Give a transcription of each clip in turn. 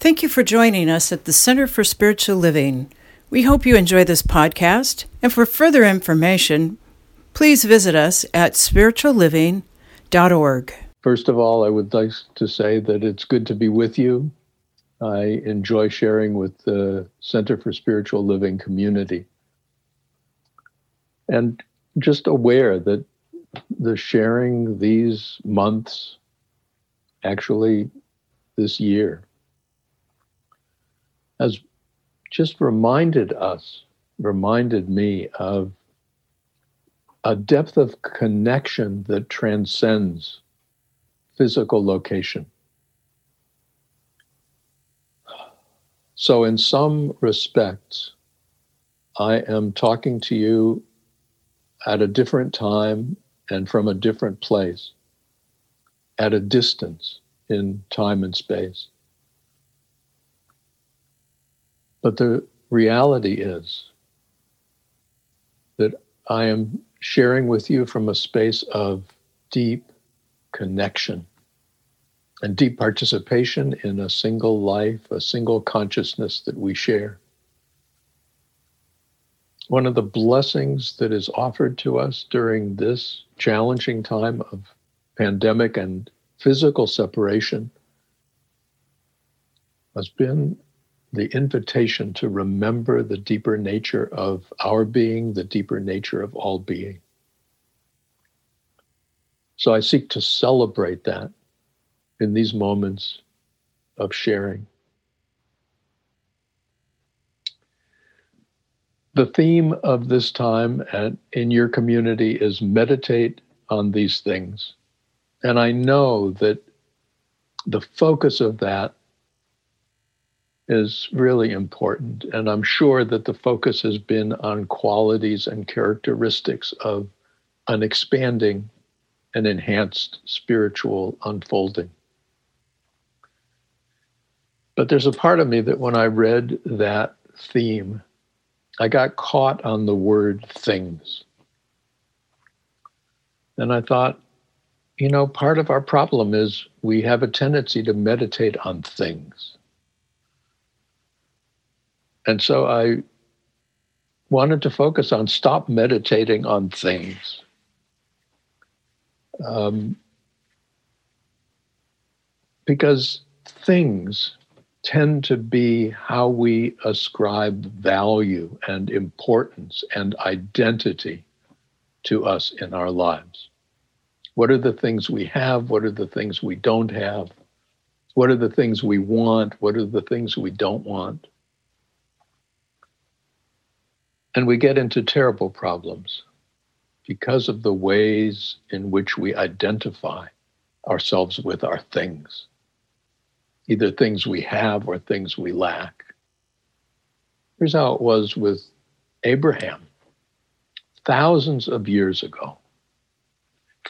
Thank you for joining us at the Center for Spiritual Living. We hope you enjoy this podcast, and for further information, please visit us at spiritualliving.org. First of all, I would like to say that it's good to be with you. I enjoy sharing with the Center for Spiritual Living community. And just aware that the sharing these months, actually this year, has just reminded us, reminded me of a depth of connection that transcends physical location. So, in some respects, I am talking to you at a different time and from a different place, at a distance in time and space. But the reality is that I am sharing with you from a space of deep connection and deep participation in a single life, a single consciousness that we share. One of the blessings that is offered to us during this challenging time of pandemic and physical separation has been the invitation to remember the deeper nature of our being, the deeper nature of all being. So I seek to celebrate that in these moments of sharing. The theme of this time at, in your community is meditate on these things. And I know that the focus of that is really important. And I'm sure that the focus has been on qualities and characteristics of an expanding and enhanced spiritual unfolding. But there's a part of me that when I read that theme, I got caught on the word things. And I thought, you know, part of our problem is we have a tendency to meditate on things. And so I wanted to focus on stop meditating on things. Um, because things tend to be how we ascribe value and importance and identity to us in our lives. What are the things we have? What are the things we don't have? What are the things we want? What are the things we don't want? And we get into terrible problems because of the ways in which we identify ourselves with our things, either things we have or things we lack. Here's how it was with Abraham thousands of years ago,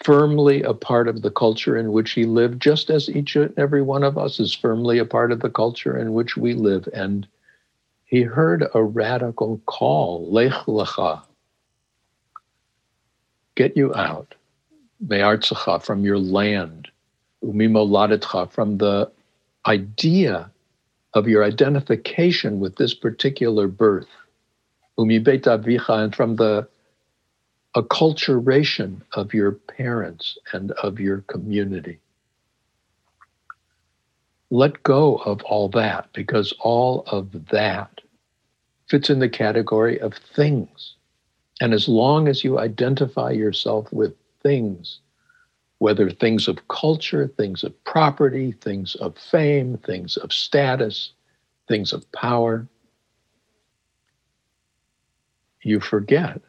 firmly a part of the culture in which he lived, just as each and every one of us is firmly a part of the culture in which we live. And he heard a radical call, Lech Lecha, get you out, Me'artzecha, from your land, Umimoladetcha, from the idea of your identification with this particular birth, Umibet Avicha, and from the acculturation of your parents and of your community let go of all that because all of that fits in the category of things. And as long as you identify yourself with things, whether things of culture, things of property, things of fame, things of status, things of power, you forget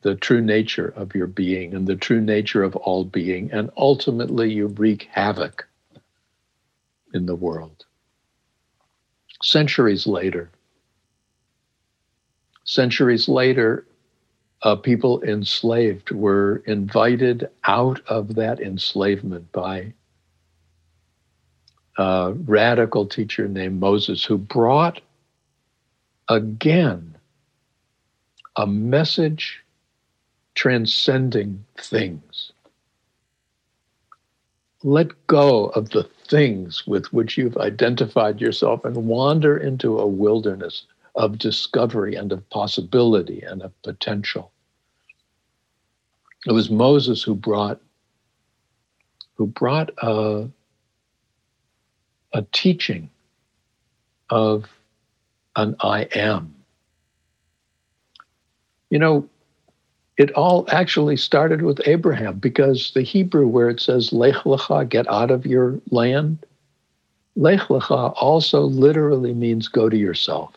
the true nature of your being and the true nature of all being, and ultimately you wreak havoc in the world. Centuries later, centuries later, uh, people enslaved were invited out of that enslavement by a radical teacher named Moses, who brought again a message transcending things. Let go of the things with which you've identified yourself and wander into a wilderness of discovery and of possibility and of potential. It was Moses who brought who brought a, a teaching of an I am. You know, it all actually started with Abraham because the Hebrew where it says Lech Lecha, get out of your land, Lech Lecha also literally means go to yourself.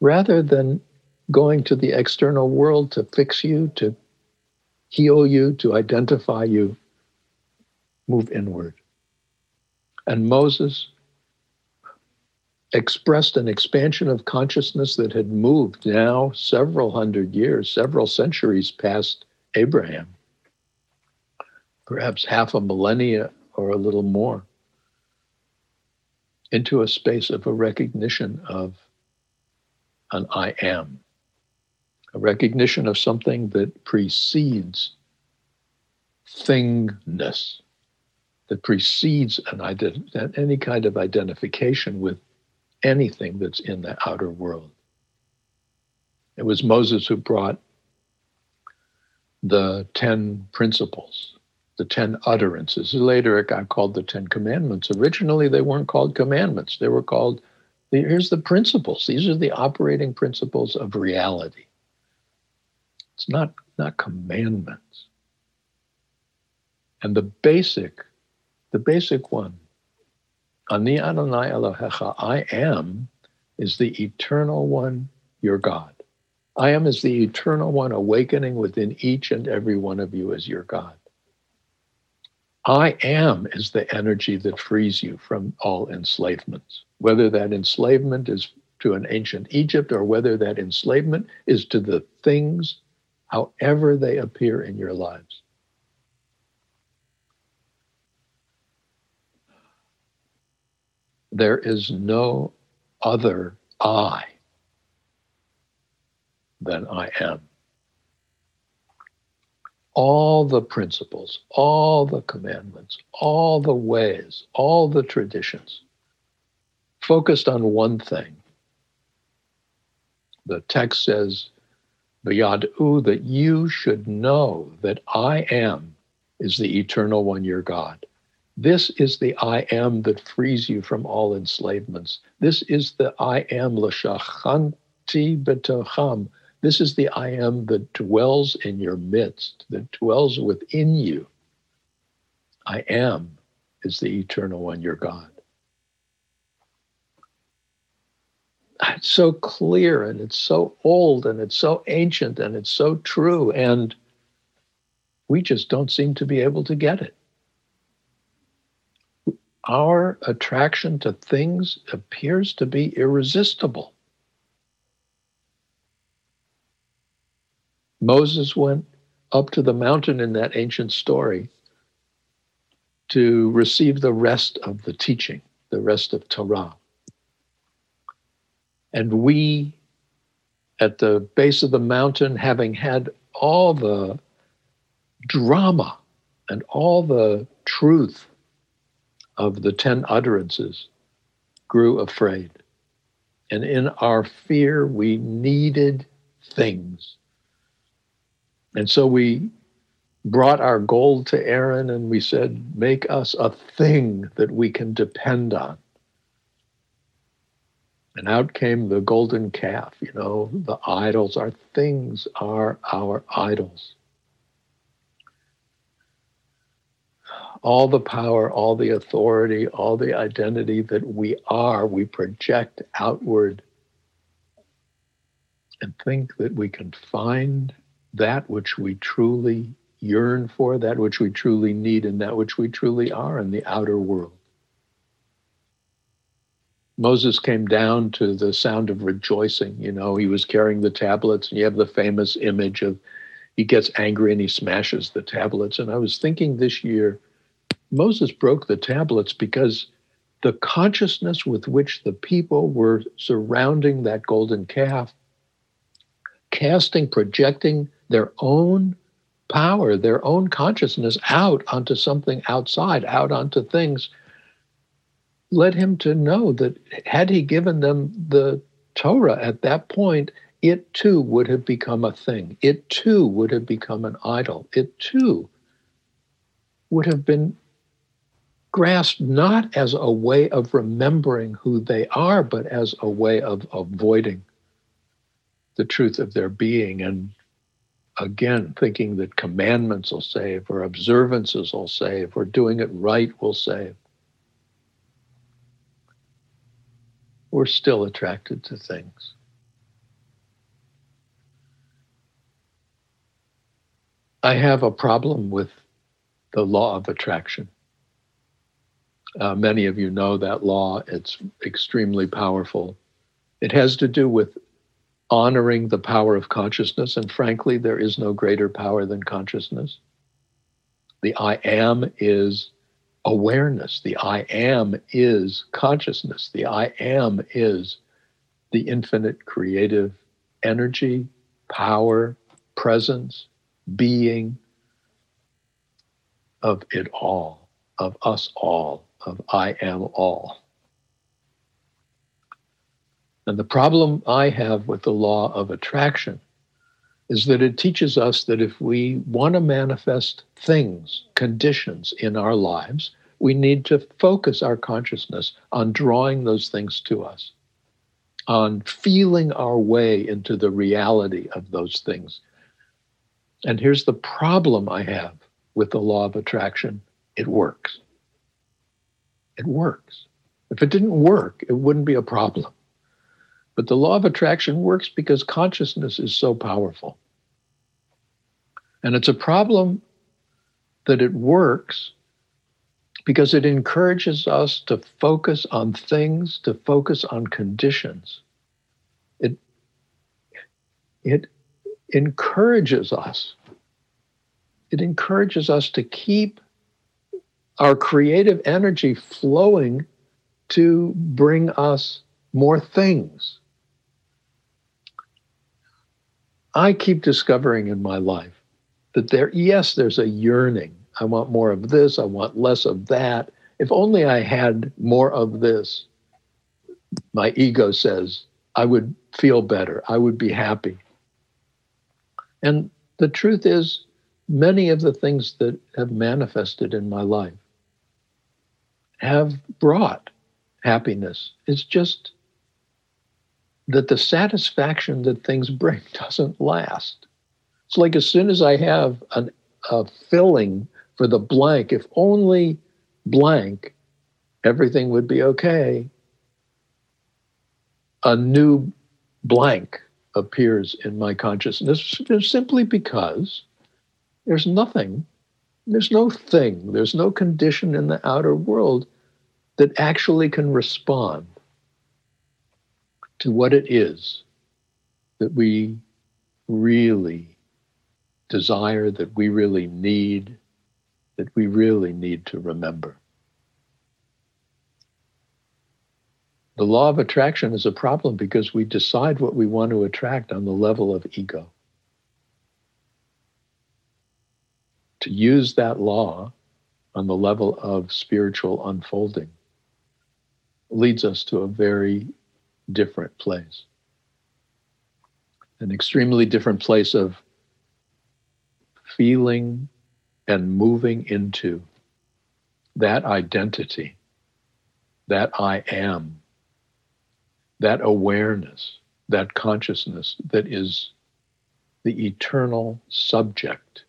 Rather than going to the external world to fix you, to heal you, to identify you, move inward. And Moses expressed an expansion of consciousness that had moved now several hundred years, several centuries past Abraham, perhaps half a millennia or a little more, into a space of a recognition of an I am, a recognition of something that precedes thingness, that precedes an ident- any kind of identification with anything that's in the outer world. It was Moses who brought the 10 principles, the 10 utterances. Later it got called the 10 commandments. Originally, they weren't called commandments, they were called here's the principles. These are the operating principles of reality. It's not, not commandments. And the basic, the basic one Ani Adonai Elohecha, I am, is the eternal one, your God. I am is the eternal one awakening within each and every one of you as your God. I am is the energy that frees you from all enslavements, whether that enslavement is to an ancient Egypt or whether that enslavement is to the things, however they appear in your lives. There is no other I than I am. All the principles, all the commandments, all the ways, all the traditions focused on one thing. The text says, V'yad'u, that you should know that I am is the eternal one, your God. This is the I am that frees you from all enslavements. This is the I am l'shachanti betocham. This is the I am that dwells in your midst, that dwells within you. I am is the eternal one, your God. It's so clear and it's so old and it's so ancient and it's so true. And we just don't seem to be able to get it our attraction to things appears to be irresistible. Moses went up to the mountain in that ancient story to receive the rest of the teaching, the rest of Torah. And we, at the base of the mountain, having had all the drama and all the truth of the 10 utterances grew afraid. And in our fear, we needed things. And so we brought our gold to Aaron and we said, Make us a thing that we can depend on. And out came the golden calf, you know, the idols, our things are our idols. All the power, all the authority, all the identity that we are, we project outward and think that we can find that which we truly yearn for, that which we truly need, and that which we truly are in the outer world. Moses came down to the sound of rejoicing. You know, he was carrying the tablets, and you have the famous image of he gets angry and he smashes the tablets. And I was thinking this year, Moses broke the tablets because the consciousness with which the people were surrounding that golden calf, casting, projecting their own power, their own consciousness out onto something outside, out onto things, led him to know that had he given them the Torah at that point, it too would have become a thing. It too would have become an idol. It too would have been grasped not as a way of remembering who they are, but as a way of avoiding the truth of their being. And again, thinking that commandments will save, or observances will save, or doing it right will save. We're still attracted to things. I have a problem with the law of attraction. Uh, many of you know that law, it's extremely powerful. It has to do with honoring the power of consciousness, and frankly, there is no greater power than consciousness. The I am is awareness. The I am is consciousness. The I am is the infinite creative energy, power, presence, being of it all, of us all, of I am all. And the problem I have with the law of attraction is that it teaches us that if we want to manifest things, conditions in our lives, we need to focus our consciousness on drawing those things to us, on feeling our way into the reality of those things. And here's the problem I have with the law of attraction it works. It works. If it didn't work, it wouldn't be a problem. But the law of attraction works because consciousness is so powerful. And it's a problem that it works because it encourages us to focus on things, to focus on conditions. It, it encourages us. It encourages us to keep our creative energy flowing to bring us more things. I keep discovering in my life that there, yes, there's a yearning. I want more of this, I want less of that. If only I had more of this, my ego says, I would feel better, I would be happy. And the truth is, many of the things that have manifested in my life have brought happiness. It's just that the satisfaction that things bring doesn't last. It's like as soon as I have an, a filling for the blank, if only blank, everything would be okay. A new blank appears in my consciousness simply because there's nothing, there's no thing, there's no condition in the outer world that actually can respond to what it is that we really desire, that we really need, that we really need to remember. The law of attraction is a problem because we decide what we want to attract on the level of ego. To use that law on the level of spiritual unfolding leads us to a very different place. An extremely different place of feeling and moving into that identity, that I am, that awareness, that consciousness that is the eternal subject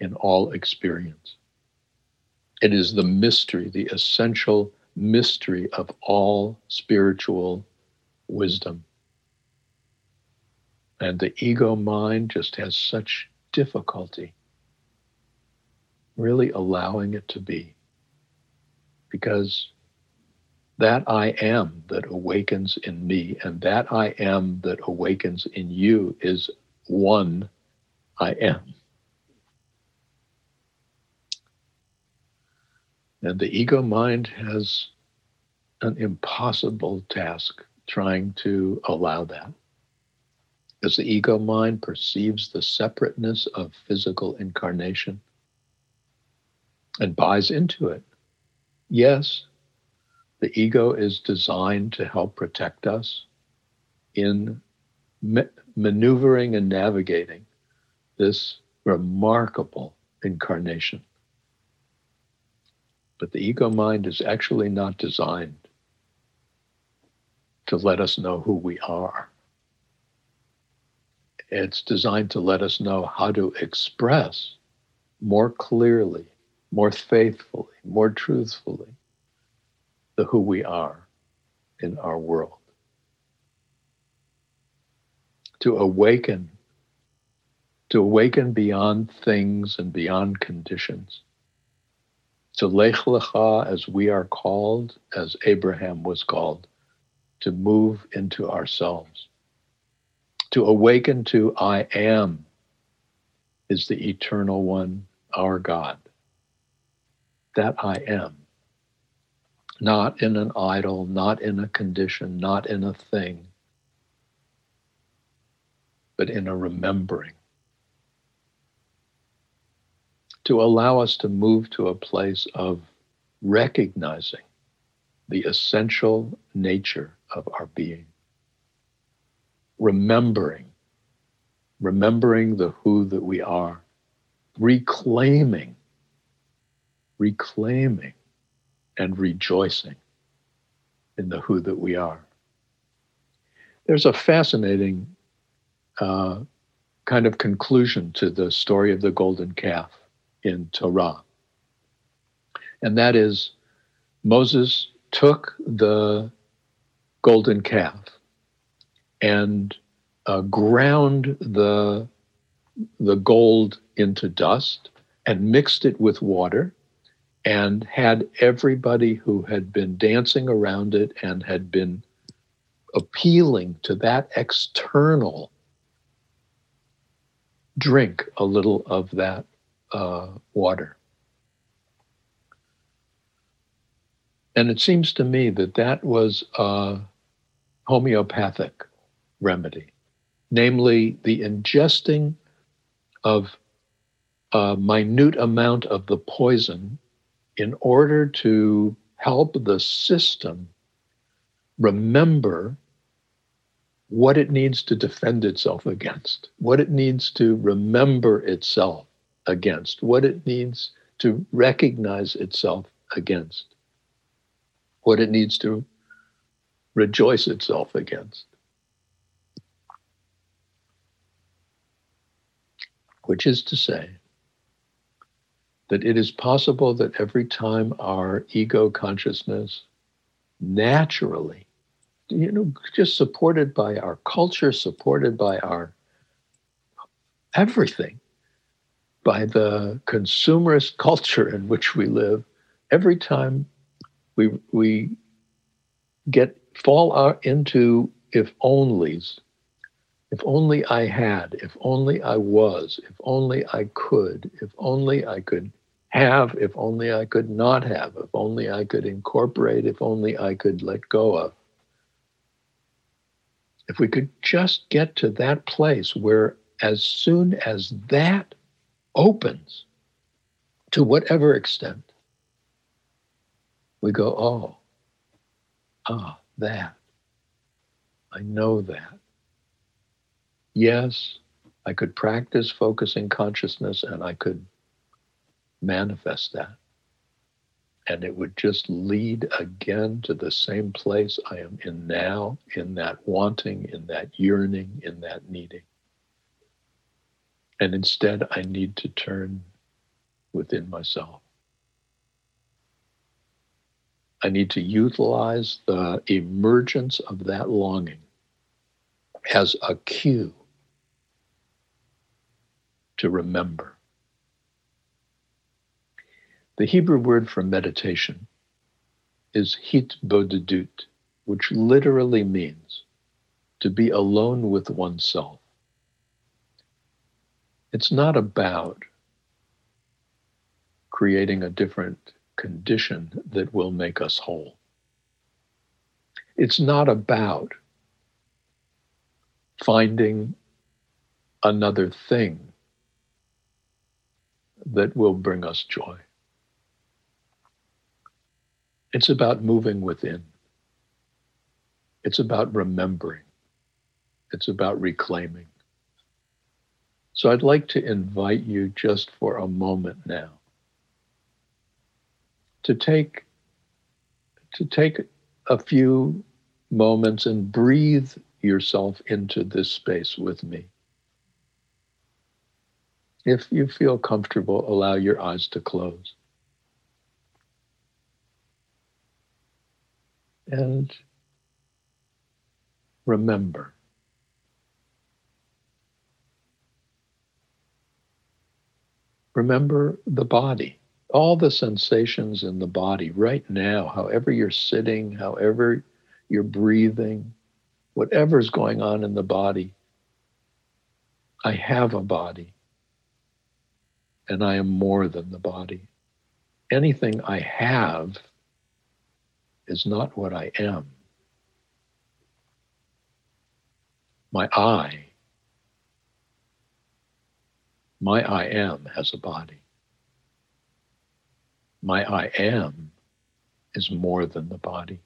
in all experience. It is the mystery, the essential mystery of all spiritual wisdom. And the ego mind just has such difficulty really allowing it to be. Because that I am that awakens in me and that I am that awakens in you is one I am. And the ego mind has an impossible task trying to allow that. as the ego mind perceives the separateness of physical incarnation and buys into it. Yes, the ego is designed to help protect us in ma- maneuvering and navigating this remarkable incarnation. But the ego mind is actually not designed to let us know who we are. It's designed to let us know how to express more clearly, more faithfully, more truthfully the who we are in our world. To awaken, to awaken beyond things and beyond conditions. To lech lecha, as we are called, as Abraham was called, to move into ourselves. To awaken to I am is the eternal one, our God. That I am not in an idol, not in a condition, not in a thing, but in a remembering. To allow us to move to a place of recognizing the essential nature of our being. Remembering, remembering the who that we are, reclaiming, reclaiming and rejoicing in the who that we are. There's a fascinating uh, kind of conclusion to the story of the golden calf in Torah. And that is Moses took the golden calf and uh, ground the, the gold into dust and mixed it with water and had everybody who had been dancing around it and had been appealing to that external drink a little of that uh, water. And it seems to me that that was a homeopathic remedy, namely the ingesting of a minute amount of the poison in order to help the system remember what it needs to defend itself against, what it needs to remember itself against, what it needs to recognize itself against, what it needs to rejoice itself against. Which is to say, that it is possible that every time our ego consciousness naturally, you know, just supported by our culture, supported by our everything, by the consumerist culture in which we live, every time we we get fall out into if onlys, if only I had, if only I was, if only I could, if only I could have, if only I could not have, if only I could incorporate, if only I could let go of. If we could just get to that place where, as soon as that opens, to whatever extent, we go, oh, ah, that. I know that yes, I could practice focusing consciousness and I could manifest that. And it would just lead again to the same place I am in now, in that wanting, in that yearning, in that needing. And instead, I need to turn within myself. I need to utilize the emergence of that longing as a cue to remember. The Hebrew word for meditation is hitbodedut, which literally means to be alone with oneself. It's not about creating a different condition that will make us whole. It's not about finding another thing that will bring us joy. It's about moving within. It's about remembering. It's about reclaiming. So I'd like to invite you just for a moment now to take to take a few moments and breathe yourself into this space with me. If you feel comfortable, allow your eyes to close. And remember remember the body, all the sensations in the body right now, however you're sitting, however you're breathing, whatever's going on in the body. I have a body and I am more than the body. Anything I have is not what I am. My I, my I am has a body. My I am is more than the body.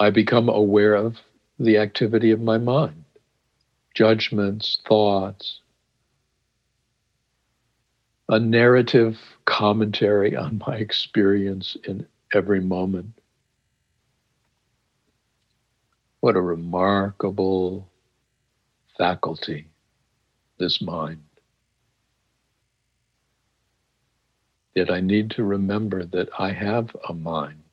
I become aware of the activity of my mind, judgments, thoughts, a narrative commentary on my experience in every moment. What a remarkable faculty, this mind. Yet I need to remember that I have a mind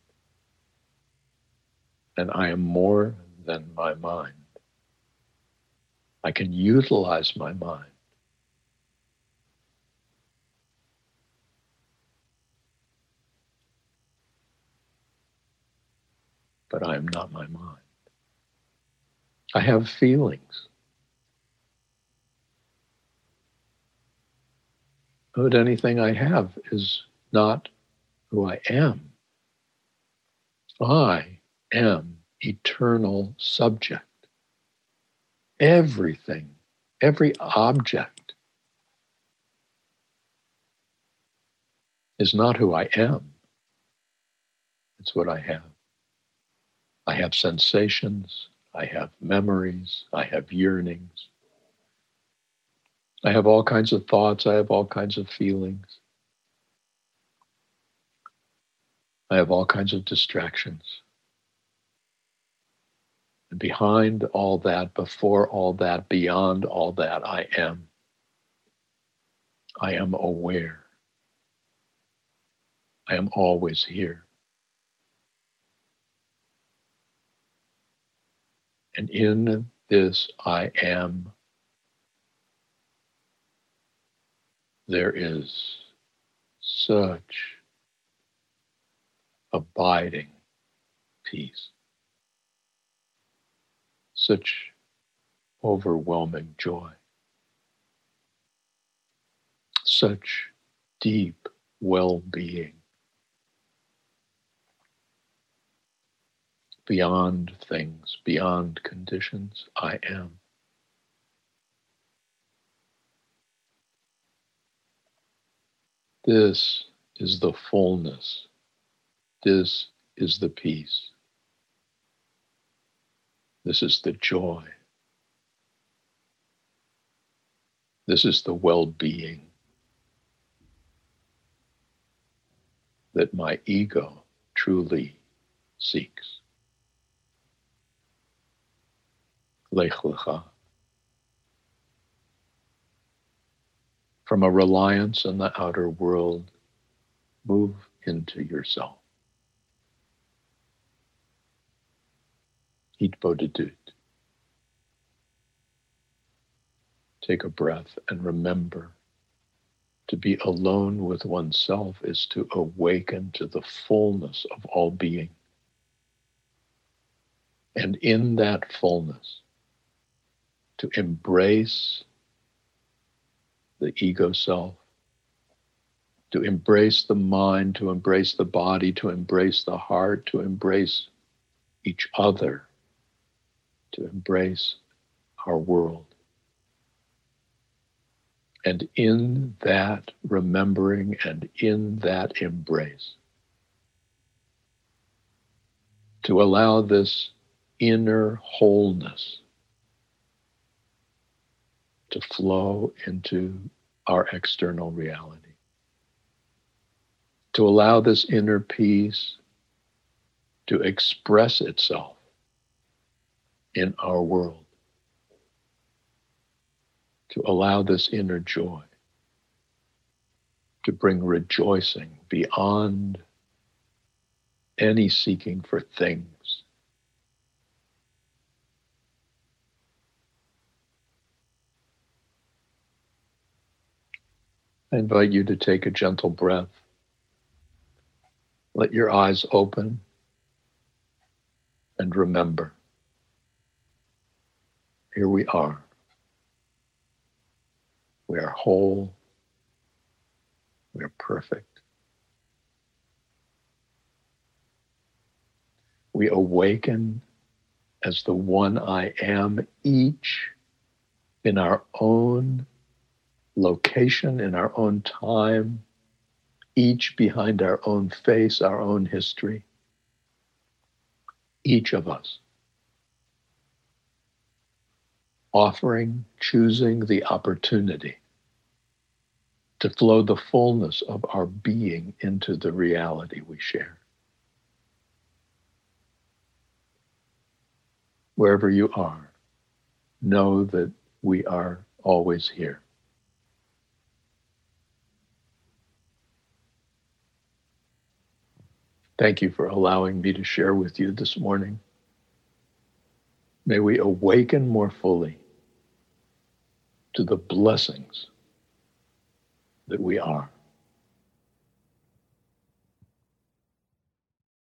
and I am more than my mind. I can utilize my mind. But I am not my mind. I have feelings. But anything I have is not who I am. I am eternal subject. Everything, every object is not who I am. It's what I have. I have sensations, I have memories, I have yearnings. I have all kinds of thoughts, I have all kinds of feelings. I have all kinds of distractions. And behind all that, before all that, beyond all that, I am. I am aware. I am always here. And in this I am, there is such abiding peace such overwhelming joy, such deep well being beyond things, beyond conditions. I am. This is the fullness. This is the peace. This is the joy. This is the well being that my ego truly seeks. Lech Lecha. From a reliance on the outer world, move into yourself. Hitbodedut. Take a breath and remember to be alone with oneself is to awaken to the fullness of all being. And in that fullness, to embrace the ego self, to embrace the mind, to embrace the body, to embrace the heart, to embrace each other, to embrace our world. And in that remembering and in that embrace, to allow this inner wholeness to flow into our external reality. To allow this inner peace to express itself in our world. To allow this inner joy to bring rejoicing beyond any seeking for things. I invite you to take a gentle breath. Let your eyes open and remember here we are. We are whole. We are perfect. we awaken as the one I am, each in our own location, in our own time, each behind our own face, our own history. Each of us offering, choosing the opportunity to flow the fullness of our being into the reality we share. wherever you are, know that we are always here. Thank you for allowing me to share with you this morning. May we awaken more fully to the blessings that we are.